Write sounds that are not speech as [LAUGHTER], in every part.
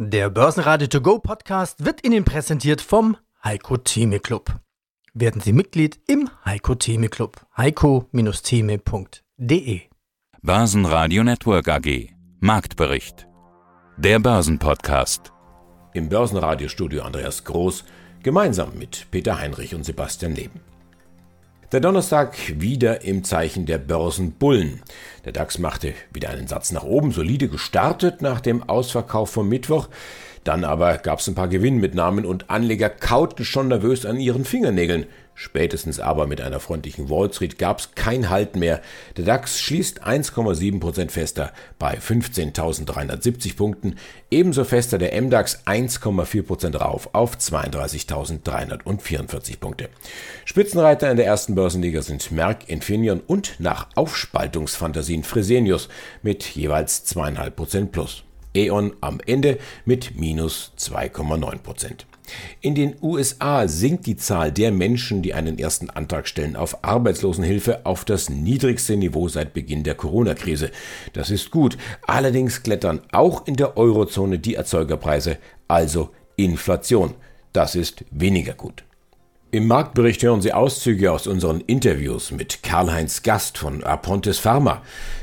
Der Börsenradio To Go Podcast wird Ihnen präsentiert vom Heiko Theme Club. Werden Sie Mitglied im Heiko Theme Club. heiko-theme.de Börsenradio Network AG Marktbericht Der Börsenpodcast Im Börsenradiostudio Andreas Groß gemeinsam mit Peter Heinrich und Sebastian Leben. Der Donnerstag wieder im Zeichen der Börsenbullen. Der DAX machte wieder einen Satz nach oben, solide gestartet nach dem Ausverkauf vom Mittwoch. Dann aber gab es ein paar Gewinnmitnahmen und Anleger kauten schon nervös an ihren Fingernägeln. Spätestens aber mit einer freundlichen Wall Street gab es kein Halt mehr. Der DAX schließt 1,7% fester bei 15.370 Punkten. Ebenso fester der MDAX 1,4% rauf auf 32.344 Punkte. Spitzenreiter in der ersten Börsenliga sind Merck, Infineon und nach Aufspaltungsfantasien Fresenius mit jeweils 2,5% plus. E.ON am Ende mit minus 2,9%. In den USA sinkt die Zahl der Menschen, die einen ersten Antrag stellen auf Arbeitslosenhilfe, auf das niedrigste Niveau seit Beginn der Corona-Krise. Das ist gut. Allerdings klettern auch in der Eurozone die Erzeugerpreise, also Inflation. Das ist weniger gut. Im Marktbericht hören Sie Auszüge aus unseren Interviews mit Karl-Heinz Gast von Apontes Pharma,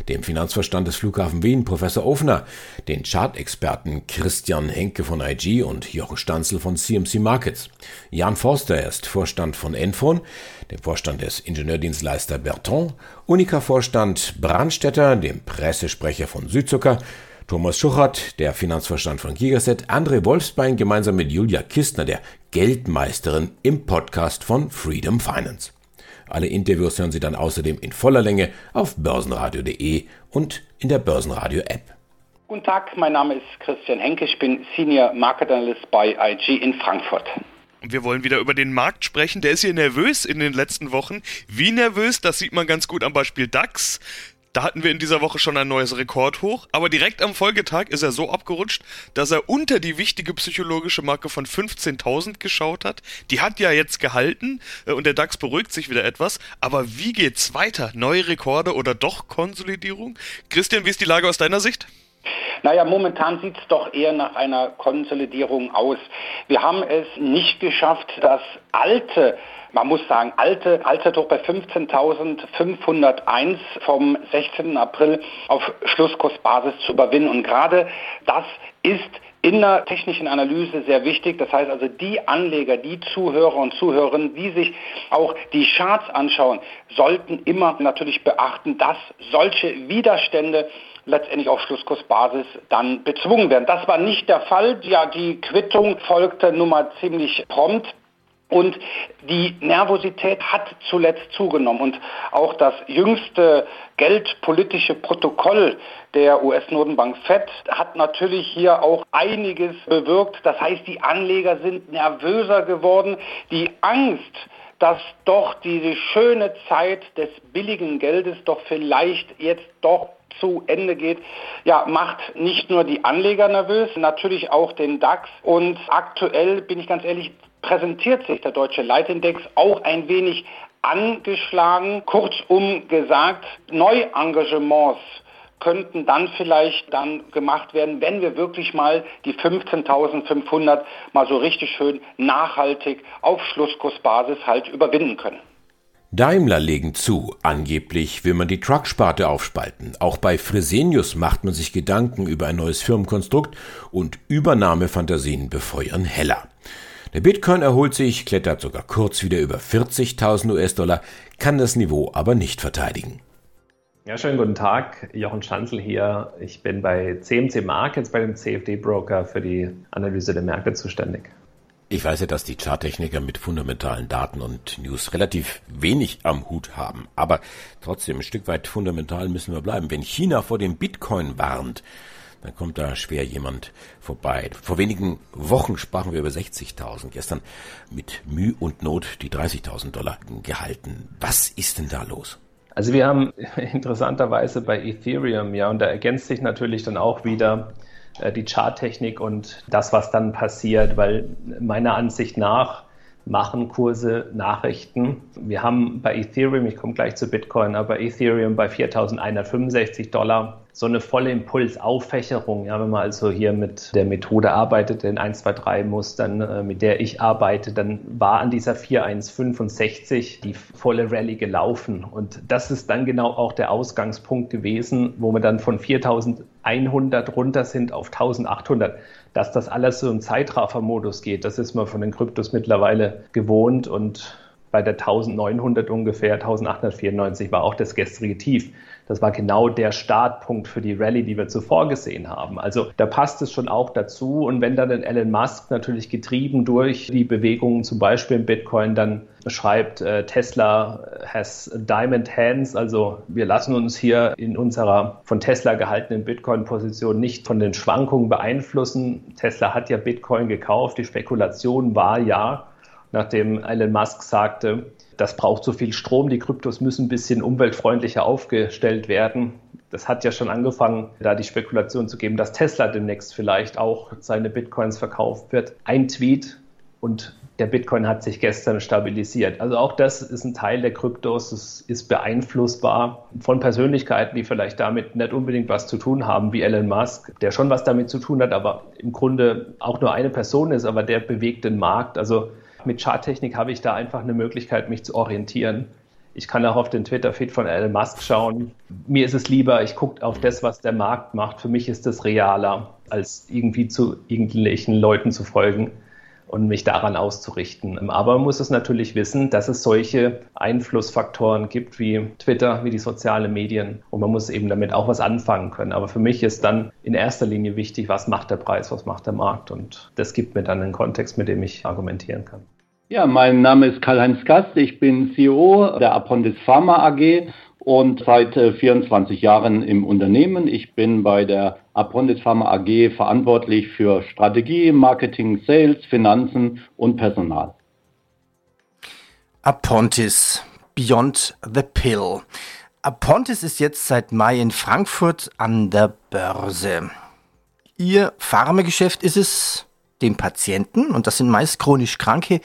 dem Finanzverstand des Flughafen Wien, Professor Ofner, den Chartexperten Christian Henke von IG und Jochen Stanzel von CMC Markets. Jan Forster ist Vorstand von Enphone, dem Vorstand des Ingenieurdienstleister Berton, Unica-Vorstand Brandstätter, dem Pressesprecher von Südzucker, Thomas Schuchert, der Finanzverstand von Gigaset, André Wolfsbein gemeinsam mit Julia Kistner, der Geldmeisterin im Podcast von Freedom Finance. Alle Interviews hören Sie dann außerdem in voller Länge auf börsenradio.de und in der Börsenradio App. Guten Tag, mein Name ist Christian Henke, ich bin Senior Market Analyst bei IG in Frankfurt. Und wir wollen wieder über den Markt sprechen. Der ist hier nervös in den letzten Wochen. Wie nervös, das sieht man ganz gut am Beispiel DAX. Da hatten wir in dieser Woche schon ein neues Rekordhoch, aber direkt am Folgetag ist er so abgerutscht, dass er unter die wichtige psychologische Marke von 15.000 geschaut hat. Die hat ja jetzt gehalten äh, und der DAX beruhigt sich wieder etwas. Aber wie geht's weiter? Neue Rekorde oder doch Konsolidierung? Christian, wie ist die Lage aus deiner Sicht? Naja, momentan sieht es doch eher nach einer Konsolidierung aus. Wir haben es nicht geschafft, das alte man muss sagen, alte Allzeithoch bei 15.501 vom 16. April auf Schlusskursbasis zu überwinden. Und gerade das ist in der technischen Analyse sehr wichtig. Das heißt also, die Anleger, die Zuhörer und Zuhörerinnen, die sich auch die Charts anschauen, sollten immer natürlich beachten, dass solche Widerstände letztendlich auf Schlusskursbasis dann bezwungen werden. Das war nicht der Fall. Ja, die Quittung folgte nun mal ziemlich prompt. Und die Nervosität hat zuletzt zugenommen. Und auch das jüngste geldpolitische Protokoll der US-Notenbank Fed hat natürlich hier auch einiges bewirkt. Das heißt, die Anleger sind nervöser geworden. Die Angst, dass doch diese schöne Zeit des billigen Geldes doch vielleicht jetzt doch zu Ende geht, ja, macht nicht nur die Anleger nervös, natürlich auch den DAX. Und aktuell, bin ich ganz ehrlich, präsentiert sich der deutsche Leitindex auch ein wenig angeschlagen. Kurzum gesagt, Neuengagements könnten dann vielleicht dann gemacht werden, wenn wir wirklich mal die 15.500 mal so richtig schön nachhaltig auf Schlusskursbasis halt überwinden können. Daimler legen zu, angeblich will man die Trucksparte aufspalten. Auch bei Fresenius macht man sich Gedanken über ein neues Firmenkonstrukt und Übernahmefantasien befeuern heller. Der Bitcoin erholt sich, klettert sogar kurz wieder über 40.000 US-Dollar, kann das Niveau aber nicht verteidigen. Ja, schönen guten Tag. Jochen Schanzel hier. Ich bin bei CMC Markets, bei dem CFD-Broker für die Analyse der Märkte zuständig. Ich weiß ja, dass die Charttechniker mit fundamentalen Daten und News relativ wenig am Hut haben. Aber trotzdem, ein Stück weit fundamental müssen wir bleiben. Wenn China vor dem Bitcoin warnt, dann kommt da schwer jemand vorbei. Vor wenigen Wochen sprachen wir über 60.000, gestern mit Mühe und Not die 30.000 Dollar gehalten. Was ist denn da los? Also wir haben [LAUGHS] interessanterweise bei Ethereum, ja, und da ergänzt sich natürlich dann auch wieder die Charttechnik und das, was dann passiert, weil meiner Ansicht nach machen Kurse, Nachrichten. Wir haben bei Ethereum, ich komme gleich zu Bitcoin, aber Ethereum bei 4.165 Dollar so eine volle Impulsauffächerung. Ja, wenn man also hier mit der Methode arbeitet, den 1, 2, 3 Mustern, äh, mit der ich arbeite, dann war an dieser 4165 die volle Rallye gelaufen. Und das ist dann genau auch der Ausgangspunkt gewesen, wo wir dann von 4100 runter sind auf 1800. Dass das alles so im Zeitraffer-Modus geht, das ist man von den Kryptos mittlerweile gewohnt und bei der 1900 ungefähr, 1894 war auch das gestrige Tief. Das war genau der Startpunkt für die Rallye, die wir zuvor gesehen haben. Also da passt es schon auch dazu. Und wenn dann Elon Musk natürlich getrieben durch die Bewegungen, zum Beispiel im Bitcoin, dann schreibt, äh, Tesla has diamond hands, also wir lassen uns hier in unserer von Tesla gehaltenen Bitcoin-Position nicht von den Schwankungen beeinflussen. Tesla hat ja Bitcoin gekauft, die Spekulation war ja, nachdem Elon Musk sagte, das braucht so viel Strom, die Kryptos müssen ein bisschen umweltfreundlicher aufgestellt werden. Das hat ja schon angefangen, da die Spekulation zu geben, dass Tesla demnächst vielleicht auch seine Bitcoins verkauft wird. Ein Tweet und der Bitcoin hat sich gestern stabilisiert. Also auch das ist ein Teil der Kryptos, das ist beeinflussbar von Persönlichkeiten, die vielleicht damit nicht unbedingt was zu tun haben, wie Elon Musk, der schon was damit zu tun hat, aber im Grunde auch nur eine Person ist, aber der bewegt den Markt. Also mit Charttechnik habe ich da einfach eine Möglichkeit, mich zu orientieren. Ich kann auch auf den Twitter-Feed von Elon Musk schauen. Mir ist es lieber, ich gucke auf das, was der Markt macht. Für mich ist das realer, als irgendwie zu irgendwelchen Leuten zu folgen und mich daran auszurichten. Aber man muss es natürlich wissen, dass es solche Einflussfaktoren gibt wie Twitter, wie die sozialen Medien und man muss eben damit auch was anfangen können. Aber für mich ist dann in erster Linie wichtig, was macht der Preis, was macht der Markt und das gibt mir dann einen Kontext, mit dem ich argumentieren kann. Ja, mein Name ist Karl-Heinz Gast. Ich bin CEO der Apondis Pharma AG und seit 24 äh, Jahren im Unternehmen. Ich bin bei der Apondis Pharma AG verantwortlich für Strategie, Marketing, Sales, Finanzen und Personal. Apontis, Beyond the Pill. Apontis ist jetzt seit Mai in Frankfurt an der Börse. Ihr Pharmageschäft ist es, dem Patienten, und das sind meist chronisch Kranke,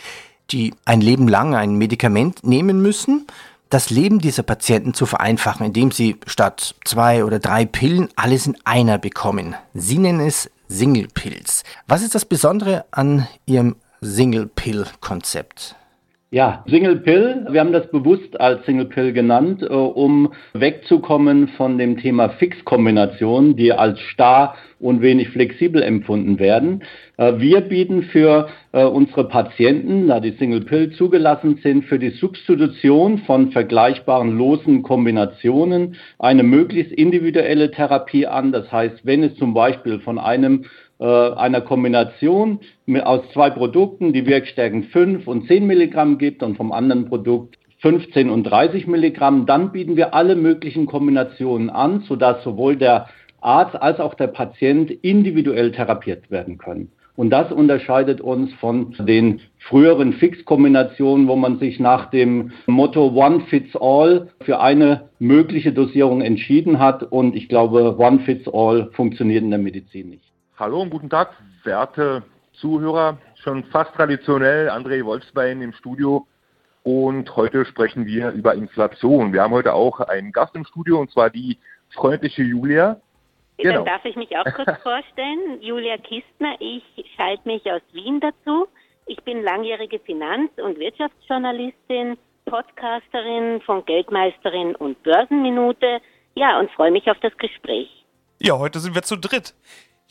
die ein Leben lang ein Medikament nehmen müssen, das Leben dieser Patienten zu vereinfachen, indem sie statt zwei oder drei Pillen alles in einer bekommen. Sie nennen es Single Pills. Was ist das Besondere an Ihrem Single Pill Konzept? Ja, Single Pill, wir haben das bewusst als Single Pill genannt, äh, um wegzukommen von dem Thema Fixkombination, die als starr und wenig flexibel empfunden werden. Äh, wir bieten für äh, unsere Patienten, da die Single Pill zugelassen sind, für die Substitution von vergleichbaren losen Kombinationen eine möglichst individuelle Therapie an. Das heißt, wenn es zum Beispiel von einem einer Kombination aus zwei Produkten, die Wirkstärken 5 und 10 Milligramm gibt und vom anderen Produkt 15 und 30 Milligramm, dann bieten wir alle möglichen Kombinationen an, sodass sowohl der Arzt als auch der Patient individuell therapiert werden können. Und das unterscheidet uns von den früheren Fixkombinationen, wo man sich nach dem Motto One Fits All für eine mögliche Dosierung entschieden hat. Und ich glaube, One Fits All funktioniert in der Medizin nicht. Hallo und guten Tag, werte Zuhörer. Schon fast traditionell André Wolfsbein im Studio und heute sprechen wir über Inflation. Wir haben heute auch einen Gast im Studio und zwar die freundliche Julia. Genau. Dann darf ich mich auch [LAUGHS] kurz vorstellen. Julia Kistner, ich schalte mich aus Wien dazu. Ich bin langjährige Finanz- und Wirtschaftsjournalistin, Podcasterin von Geldmeisterin und Börsenminute. Ja, und freue mich auf das Gespräch. Ja, heute sind wir zu dritt.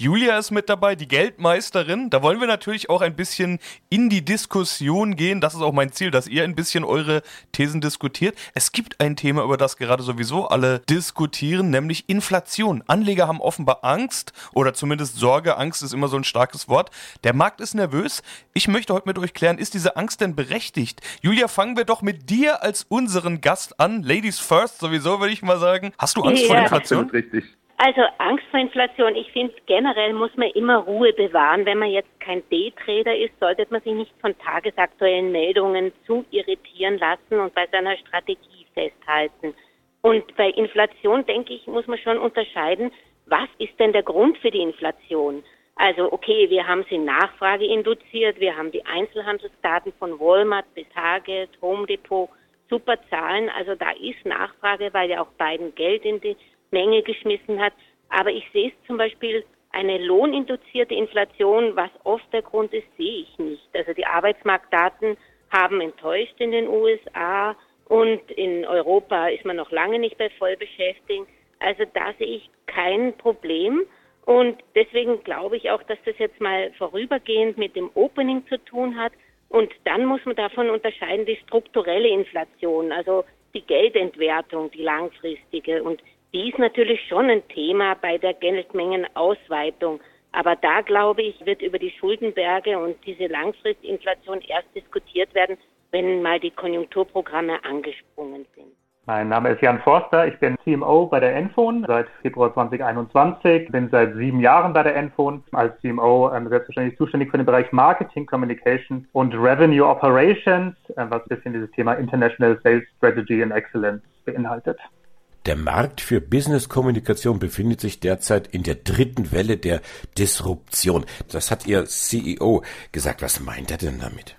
Julia ist mit dabei, die Geldmeisterin. Da wollen wir natürlich auch ein bisschen in die Diskussion gehen. Das ist auch mein Ziel, dass ihr ein bisschen eure Thesen diskutiert. Es gibt ein Thema, über das gerade sowieso alle diskutieren, nämlich Inflation. Anleger haben offenbar Angst oder zumindest Sorge. Angst ist immer so ein starkes Wort. Der Markt ist nervös. Ich möchte heute mit euch klären, ist diese Angst denn berechtigt? Julia, fangen wir doch mit dir als unseren Gast an. Ladies first, sowieso würde ich mal sagen. Hast du Angst ja. vor Inflation? Absolut richtig. Also Angst vor Inflation. Ich finde, generell muss man immer Ruhe bewahren. Wenn man jetzt kein Daytrader ist, sollte man sich nicht von tagesaktuellen Meldungen zu irritieren lassen und bei seiner Strategie festhalten. Und bei Inflation, denke ich, muss man schon unterscheiden, was ist denn der Grund für die Inflation? Also okay, wir haben sie Nachfrage induziert, wir haben die Einzelhandelsdaten von Walmart bis Target, Home Depot, super Zahlen. Also da ist Nachfrage, weil ja auch Biden Geld in die Menge geschmissen hat. Aber ich sehe es zum Beispiel eine lohninduzierte Inflation, was oft der Grund ist, sehe ich nicht. Also die Arbeitsmarktdaten haben enttäuscht in den USA und in Europa ist man noch lange nicht bei Vollbeschäftigung. Also da sehe ich kein Problem. Und deswegen glaube ich auch, dass das jetzt mal vorübergehend mit dem Opening zu tun hat. Und dann muss man davon unterscheiden die strukturelle Inflation, also die Geldentwertung, die langfristige. Und die ist natürlich schon ein Thema bei der Geldmengenausweitung. Aber da, glaube ich, wird über die Schuldenberge und diese Langfristinflation erst diskutiert werden, wenn mal die Konjunkturprogramme angesprungen sind. Mein Name ist Jan Forster, ich bin CMO bei der Enphone seit Februar 2021, bin seit sieben Jahren bei der Enphone als CMO ähm, selbstverständlich zuständig für den Bereich Marketing, Communication und Revenue Operations, äh, was ein bisschen dieses Thema International Sales Strategy and Excellence beinhaltet. Der Markt für Business-Kommunikation befindet sich derzeit in der dritten Welle der Disruption. Das hat Ihr CEO gesagt. Was meint er denn damit?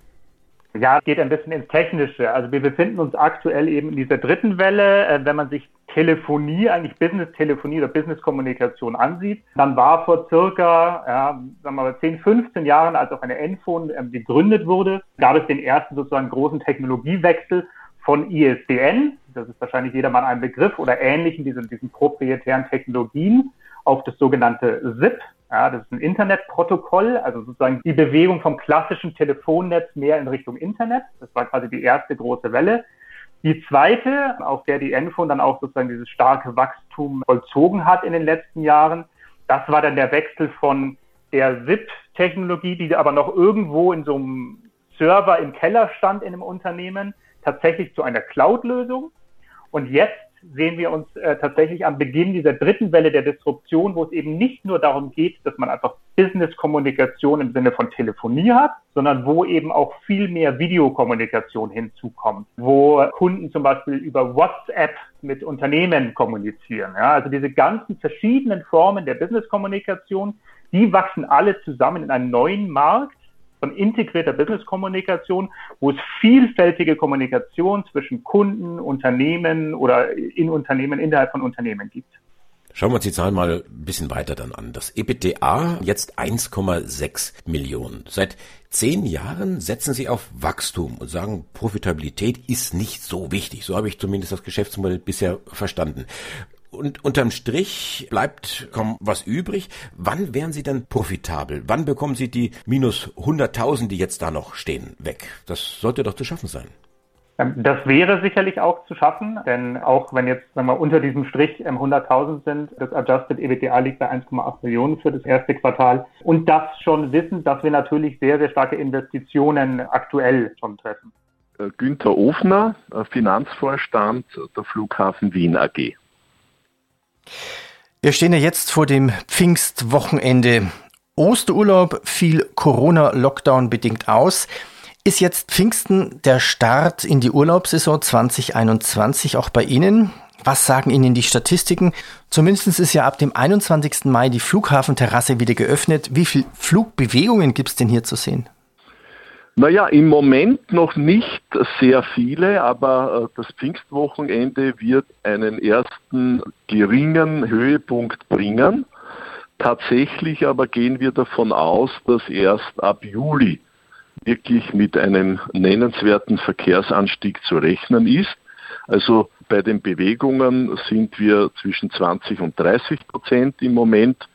Ja, geht ein bisschen ins Technische. Also wir befinden uns aktuell eben in dieser dritten Welle. Äh, wenn man sich Telefonie, eigentlich Business-Telefonie oder Business-Kommunikation ansieht, dann war vor circa, ja, sagen wir mal 10, 15 Jahren, als auch eine Enphone ähm, gegründet wurde, gab es den ersten sozusagen großen Technologiewechsel von ISDN, das ist wahrscheinlich jedermann ein Begriff, oder ähnlichen, diesen, diesen proprietären Technologien, auf das sogenannte SIP. Ja, das ist ein Internetprotokoll, also sozusagen die Bewegung vom klassischen Telefonnetz mehr in Richtung Internet. Das war quasi die erste große Welle. Die zweite, auf der die Enphone dann auch sozusagen dieses starke Wachstum vollzogen hat in den letzten Jahren, das war dann der Wechsel von der SIP-Technologie, die aber noch irgendwo in so einem Server im Keller stand in einem Unternehmen, tatsächlich zu einer Cloud-Lösung. Und jetzt sehen wir uns äh, tatsächlich am Beginn dieser dritten Welle der Disruption, wo es eben nicht nur darum geht, dass man einfach Business-Kommunikation im Sinne von Telefonie hat, sondern wo eben auch viel mehr Videokommunikation hinzukommt, wo Kunden zum Beispiel über WhatsApp mit Unternehmen kommunizieren. Ja, also diese ganzen verschiedenen Formen der Business-Kommunikation, die wachsen alle zusammen in einen neuen Markt, von integrierter Business-Kommunikation, wo es vielfältige Kommunikation zwischen Kunden, Unternehmen oder in Unternehmen, innerhalb von Unternehmen gibt. Schauen wir uns die Zahlen mal ein bisschen weiter dann an. Das EBITDA jetzt 1,6 Millionen. Seit zehn Jahren setzen Sie auf Wachstum und sagen, Profitabilität ist nicht so wichtig. So habe ich zumindest das Geschäftsmodell bisher verstanden. Und unterm Strich bleibt kaum was übrig. Wann wären Sie dann profitabel? Wann bekommen Sie die minus 100.000, die jetzt da noch stehen, weg? Das sollte doch zu schaffen sein. Ähm, das wäre sicherlich auch zu schaffen, denn auch wenn jetzt sagen wir, unter diesem Strich 100.000 ähm, sind, das Adjusted EBITDA liegt bei 1,8 Millionen für das erste Quartal und das schon wissen, dass wir natürlich sehr, sehr starke Investitionen aktuell schon treffen. Äh, Günther Ofner, äh, Finanzvorstand der Flughafen Wien AG. Wir stehen ja jetzt vor dem Pfingstwochenende. Osterurlaub fiel Corona-Lockdown bedingt aus. Ist jetzt Pfingsten der Start in die Urlaubssaison 2021 auch bei Ihnen? Was sagen Ihnen die Statistiken? Zumindest ist ja ab dem 21. Mai die Flughafenterrasse wieder geöffnet. Wie viele Flugbewegungen gibt es denn hier zu sehen? Naja, im Moment noch nicht sehr viele, aber äh, das Pfingstwochenende wird einen ersten geringen Höhepunkt bringen. Tatsächlich aber gehen wir davon aus, dass erst ab Juli wirklich mit einem nennenswerten Verkehrsanstieg zu rechnen ist. Also bei den Bewegungen sind wir zwischen 20 und 30 Prozent im Moment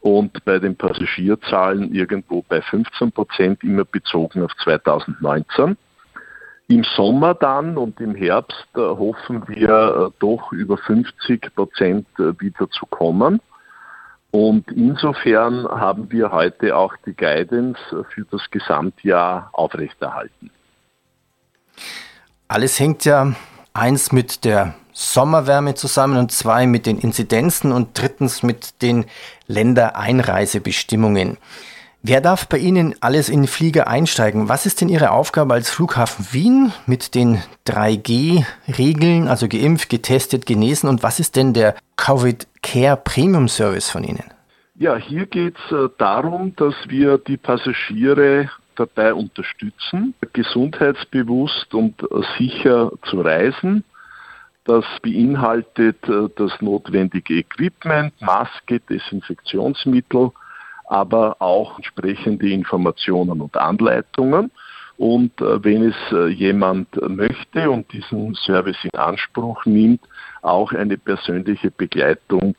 und bei den Passagierzahlen irgendwo bei 15 Prozent, immer bezogen auf 2019. Im Sommer dann und im Herbst äh, hoffen wir äh, doch über 50 Prozent äh, wieder zu kommen. Und insofern haben wir heute auch die Guidance für das Gesamtjahr aufrechterhalten. Alles hängt ja eins mit der Sommerwärme zusammen und zwei mit den Inzidenzen und drittens mit den Ländereinreisebestimmungen. Wer darf bei Ihnen alles in Flieger einsteigen? Was ist denn Ihre Aufgabe als Flughafen Wien mit den 3G-Regeln, also geimpft, getestet, genesen? Und was ist denn der Covid Care Premium Service von Ihnen? Ja, hier geht es äh, darum, dass wir die Passagiere dabei unterstützen, gesundheitsbewusst und äh, sicher zu reisen. Das beinhaltet äh, das notwendige Equipment, Maske, Desinfektionsmittel, aber auch entsprechende Informationen und Anleitungen. Und äh, wenn es jemand möchte und diesen Service in Anspruch nimmt, auch eine persönliche Begleitung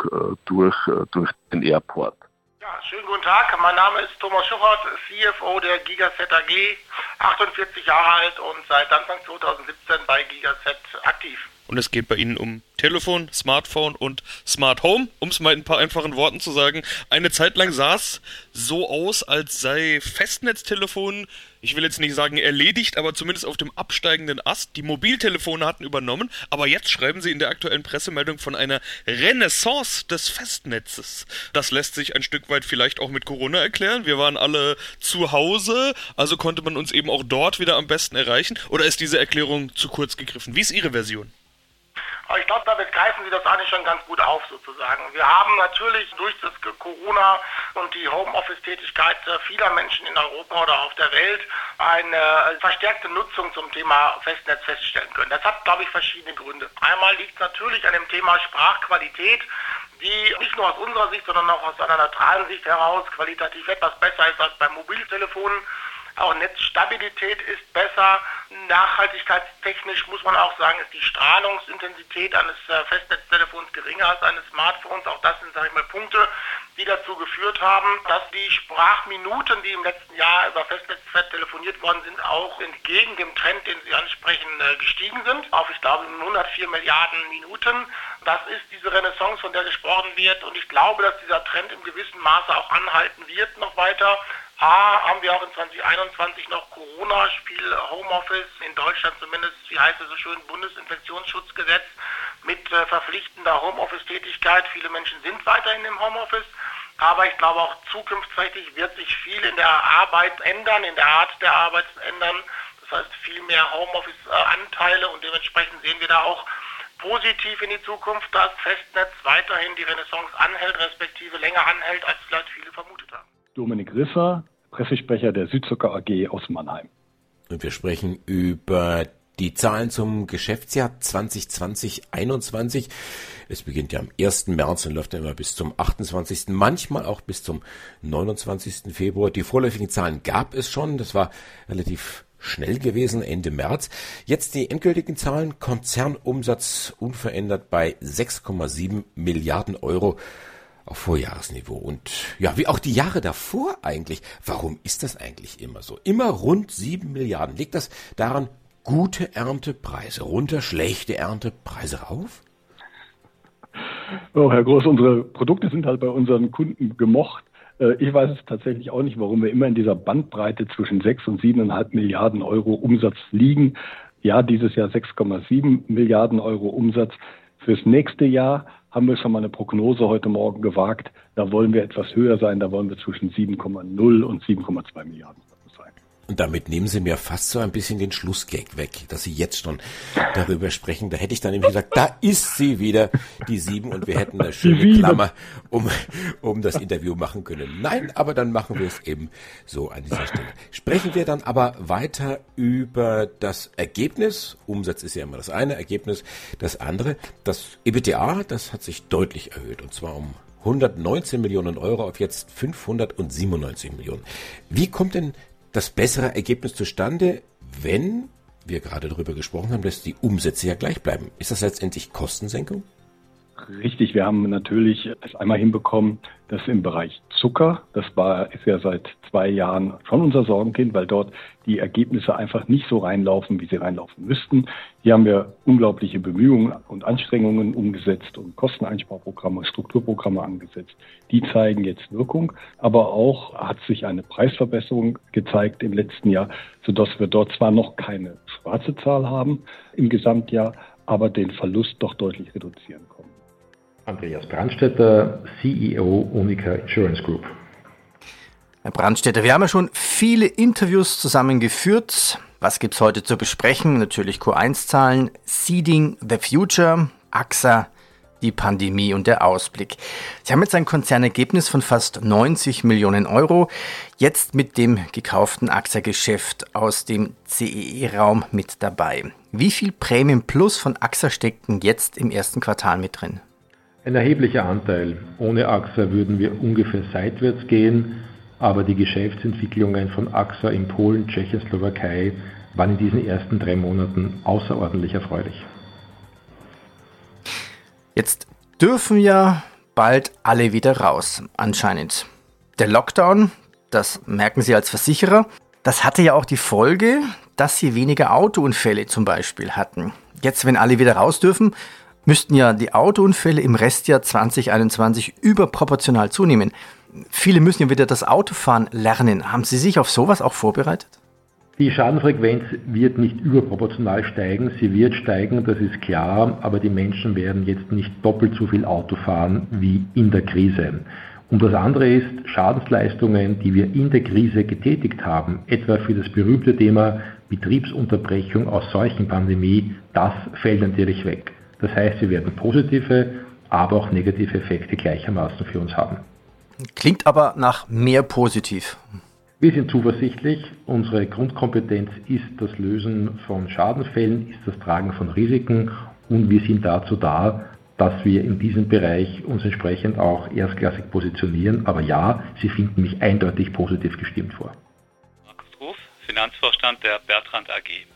durch, durch den Airport. Ja, schönen guten Tag. Mein Name ist Thomas Schuchert, CFO der Gigaset AG, 48 Jahre alt und seit Anfang 2017 bei Gigaset aktiv. Und es geht bei Ihnen um Telefon, Smartphone und Smart Home, um es mal in ein paar einfachen Worten zu sagen. Eine Zeit lang sah es so aus, als sei Festnetztelefon, ich will jetzt nicht sagen erledigt, aber zumindest auf dem absteigenden Ast. Die Mobiltelefone hatten übernommen, aber jetzt schreiben sie in der aktuellen Pressemeldung von einer Renaissance des Festnetzes. Das lässt sich ein Stück weit vielleicht auch mit Corona erklären. Wir waren alle zu Hause, also konnte man uns eben auch dort wieder am besten erreichen. Oder ist diese Erklärung zu kurz gegriffen? Wie ist Ihre Version? Aber ich glaube, damit greifen Sie das eigentlich schon ganz gut auf sozusagen. Wir haben natürlich durch das Corona und die Homeoffice-Tätigkeit vieler Menschen in Europa oder auf der Welt eine verstärkte Nutzung zum Thema Festnetz feststellen können. Das hat, glaube ich, verschiedene Gründe. Einmal liegt es natürlich an dem Thema Sprachqualität die nicht nur aus unserer Sicht, sondern auch aus einer neutralen Sicht heraus qualitativ etwas besser ist als beim Mobiltelefon. Auch Netzstabilität ist besser. Nachhaltigkeitstechnisch muss man auch sagen, ist die Strahlungsintensität eines äh, Festnetztelefons geringer als eines Smartphones. Auch das sind, sage ich mal, Punkte, die dazu geführt haben, dass die Sprachminuten, die im letzten Jahr über Festnetz telefoniert worden sind, auch entgegen dem Trend, den Sie ansprechen, äh, gestiegen sind. Auf, ich glaube, 104 Milliarden Minuten. Das ist diese Renaissance, von der gesprochen wird. Und ich glaube, dass dieser Trend im gewissen Maße auch anhalten wird noch weiter. A, haben wir auch in 2021 noch Corona-Spiel, Homeoffice, in Deutschland zumindest, wie heißt es so schön, Bundesinfektionsschutzgesetz mit äh, verpflichtender Homeoffice-Tätigkeit. Viele Menschen sind weiterhin im Homeoffice, aber ich glaube auch zukünftig wird sich viel in der Arbeit ändern, in der Art der Arbeit ändern. Das heißt viel mehr Homeoffice-Anteile und dementsprechend sehen wir da auch positiv in die Zukunft, dass Festnetz weiterhin die Renaissance anhält, respektive länger anhält, als vielleicht viele vermutet haben. Dominik Risser, Pressesprecher der Südzucker AG aus Mannheim. Und wir sprechen über die Zahlen zum Geschäftsjahr 2020-21. Es beginnt ja am 1. März und läuft dann immer bis zum 28., manchmal auch bis zum 29. Februar. Die vorläufigen Zahlen gab es schon. Das war relativ schnell gewesen, Ende März. Jetzt die endgültigen Zahlen. Konzernumsatz unverändert bei 6,7 Milliarden Euro auf Vorjahresniveau. Und ja, wie auch die Jahre davor eigentlich. Warum ist das eigentlich immer so? Immer rund sieben Milliarden. Liegt das daran, gute Erntepreise runter, schlechte Erntepreise rauf? Oh, Herr Groß, unsere Produkte sind halt bei unseren Kunden gemocht. Äh, ich weiß es tatsächlich auch nicht, warum wir immer in dieser Bandbreite zwischen sechs und siebeneinhalb Milliarden Euro Umsatz liegen. Ja, dieses Jahr 6,7 Milliarden Euro Umsatz. Fürs nächste Jahr haben wir schon mal eine Prognose heute Morgen gewagt. Da wollen wir etwas höher sein. Da wollen wir zwischen 7,0 und 7,2 Milliarden. Und damit nehmen Sie mir fast so ein bisschen den Schlussgag weg, dass Sie jetzt schon darüber sprechen. Da hätte ich dann nämlich gesagt, da ist sie wieder, die sieben, und wir hätten eine schöne Klammer, um, um das Interview machen können. Nein, aber dann machen wir es eben so an dieser Stelle. Sprechen wir dann aber weiter über das Ergebnis. Umsatz ist ja immer das eine, Ergebnis das andere. Das EBITDA, das hat sich deutlich erhöht, und zwar um 119 Millionen Euro auf jetzt 597 Millionen. Wie kommt denn das bessere Ergebnis zustande, wenn wir gerade darüber gesprochen haben, dass die Umsätze ja gleich bleiben. Ist das letztendlich Kostensenkung? Richtig, wir haben natürlich es einmal hinbekommen, dass im Bereich Zucker, das war, ist ja seit zwei Jahren schon unser Sorgenkind, weil dort die Ergebnisse einfach nicht so reinlaufen, wie sie reinlaufen müssten. Hier haben wir unglaubliche Bemühungen und Anstrengungen umgesetzt und Kosteneinsparprogramme, Strukturprogramme angesetzt. Die zeigen jetzt Wirkung, aber auch hat sich eine Preisverbesserung gezeigt im letzten Jahr, sodass wir dort zwar noch keine schwarze Zahl haben im Gesamtjahr, aber den Verlust doch deutlich reduzieren. Andreas Brandstätter, CEO Unica Insurance Group. Herr Brandstätter, wir haben ja schon viele Interviews zusammengeführt. Was gibt es heute zu besprechen? Natürlich Q1-Zahlen, Seeding the Future, AXA, die Pandemie und der Ausblick. Sie haben jetzt ein Konzernergebnis von fast 90 Millionen Euro, jetzt mit dem gekauften AXA-Geschäft aus dem CEE-Raum mit dabei. Wie viel Prämien Plus von AXA steckten jetzt im ersten Quartal mit drin? Ein erheblicher Anteil. Ohne AXA würden wir ungefähr seitwärts gehen, aber die Geschäftsentwicklungen von AXA in Polen, Tschechien, Slowakei waren in diesen ersten drei Monaten außerordentlich erfreulich. Jetzt dürfen ja bald alle wieder raus, anscheinend. Der Lockdown, das merken Sie als Versicherer, das hatte ja auch die Folge, dass Sie weniger Autounfälle zum Beispiel hatten. Jetzt, wenn alle wieder raus dürfen, müssten ja die Autounfälle im Restjahr 2021 überproportional zunehmen. Viele müssen ja wieder das Autofahren lernen. Haben Sie sich auf sowas auch vorbereitet? Die Schadenfrequenz wird nicht überproportional steigen. Sie wird steigen, das ist klar, aber die Menschen werden jetzt nicht doppelt so viel Auto fahren wie in der Krise. Und das andere ist, Schadensleistungen, die wir in der Krise getätigt haben, etwa für das berühmte Thema Betriebsunterbrechung aus Seuchenpandemie, das fällt natürlich weg. Das heißt, wir werden positive, aber auch negative Effekte gleichermaßen für uns haben. Klingt aber nach mehr positiv. Wir sind zuversichtlich. Unsere Grundkompetenz ist das Lösen von Schadensfällen, ist das Tragen von Risiken und wir sind dazu da, dass wir in diesem Bereich uns entsprechend auch erstklassig positionieren. Aber ja, Sie finden mich eindeutig positiv gestimmt vor. Markus Ruf, Finanzvorstand der Bertrand AG.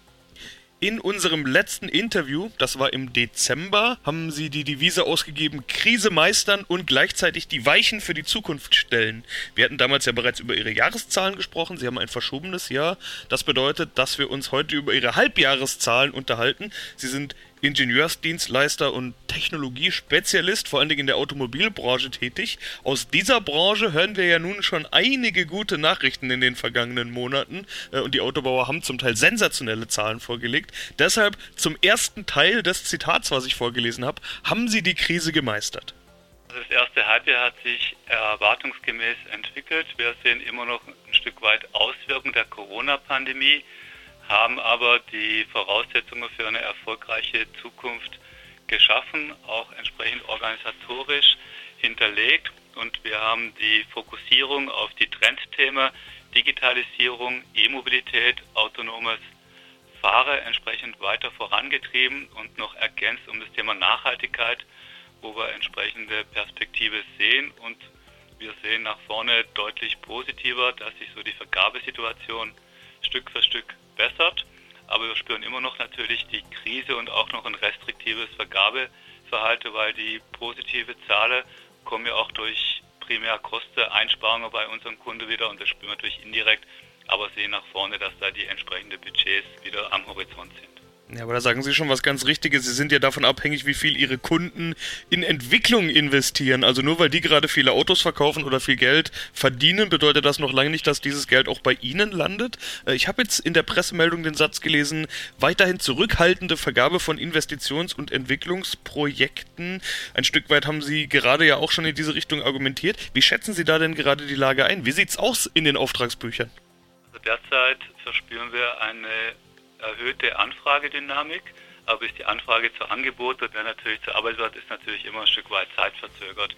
In unserem letzten Interview, das war im Dezember, haben Sie die Devise ausgegeben, Krise meistern und gleichzeitig die Weichen für die Zukunft stellen. Wir hatten damals ja bereits über Ihre Jahreszahlen gesprochen. Sie haben ein verschobenes Jahr. Das bedeutet, dass wir uns heute über Ihre Halbjahreszahlen unterhalten. Sie sind Ingenieursdienstleister und Technologiespezialist, vor allen Dingen in der Automobilbranche tätig. Aus dieser Branche hören wir ja nun schon einige gute Nachrichten in den vergangenen Monaten äh, und die Autobauer haben zum Teil sensationelle Zahlen vorgelegt. Deshalb zum ersten Teil des Zitats, was ich vorgelesen habe, haben Sie die Krise gemeistert? Das erste Halbjahr hat sich erwartungsgemäß entwickelt. Wir sehen immer noch ein Stück weit Auswirkungen der Corona-Pandemie haben aber die Voraussetzungen für eine erfolgreiche Zukunft geschaffen, auch entsprechend organisatorisch hinterlegt. Und wir haben die Fokussierung auf die Trendthemen Digitalisierung, E-Mobilität, autonomes Fahren entsprechend weiter vorangetrieben und noch ergänzt um das Thema Nachhaltigkeit, wo wir entsprechende Perspektive sehen. Und wir sehen nach vorne deutlich positiver, dass sich so die Vergabesituation Stück für Stück bessert. Aber wir spüren immer noch natürlich die Krise und auch noch ein restriktives Vergabeverhalten, weil die positive Zahlen kommen ja auch durch primär Kosteneinsparungen bei unserem Kunde wieder und das spüren wir natürlich indirekt, aber sehen nach vorne, dass da die entsprechenden Budgets wieder am Horizont sind. Ja, aber da sagen Sie schon was ganz Richtiges. Sie sind ja davon abhängig, wie viel Ihre Kunden in Entwicklung investieren. Also nur weil die gerade viele Autos verkaufen oder viel Geld verdienen, bedeutet das noch lange nicht, dass dieses Geld auch bei Ihnen landet. Äh, ich habe jetzt in der Pressemeldung den Satz gelesen, weiterhin zurückhaltende Vergabe von Investitions- und Entwicklungsprojekten. Ein Stück weit haben Sie gerade ja auch schon in diese Richtung argumentiert. Wie schätzen Sie da denn gerade die Lage ein? Wie sieht's aus in den Auftragsbüchern? Also derzeit verspüren wir eine erhöhte Anfragedynamik, aber ist die Anfrage zu Angebot und dann natürlich zur Arbeitswelt ist natürlich immer ein Stück weit zeitverzögert.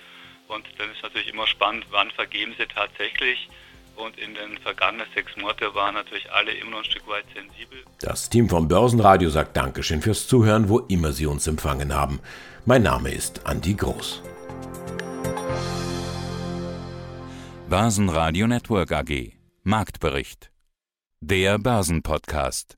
Und dann ist natürlich immer spannend, wann vergeben sie tatsächlich. Und in den vergangenen sechs Monaten waren natürlich alle immer noch ein Stück weit sensibel. Das Team vom Börsenradio sagt Dankeschön fürs Zuhören, wo immer Sie uns empfangen haben. Mein Name ist Andi Groß. Börsenradio Network AG. Marktbericht. Der Börsenpodcast.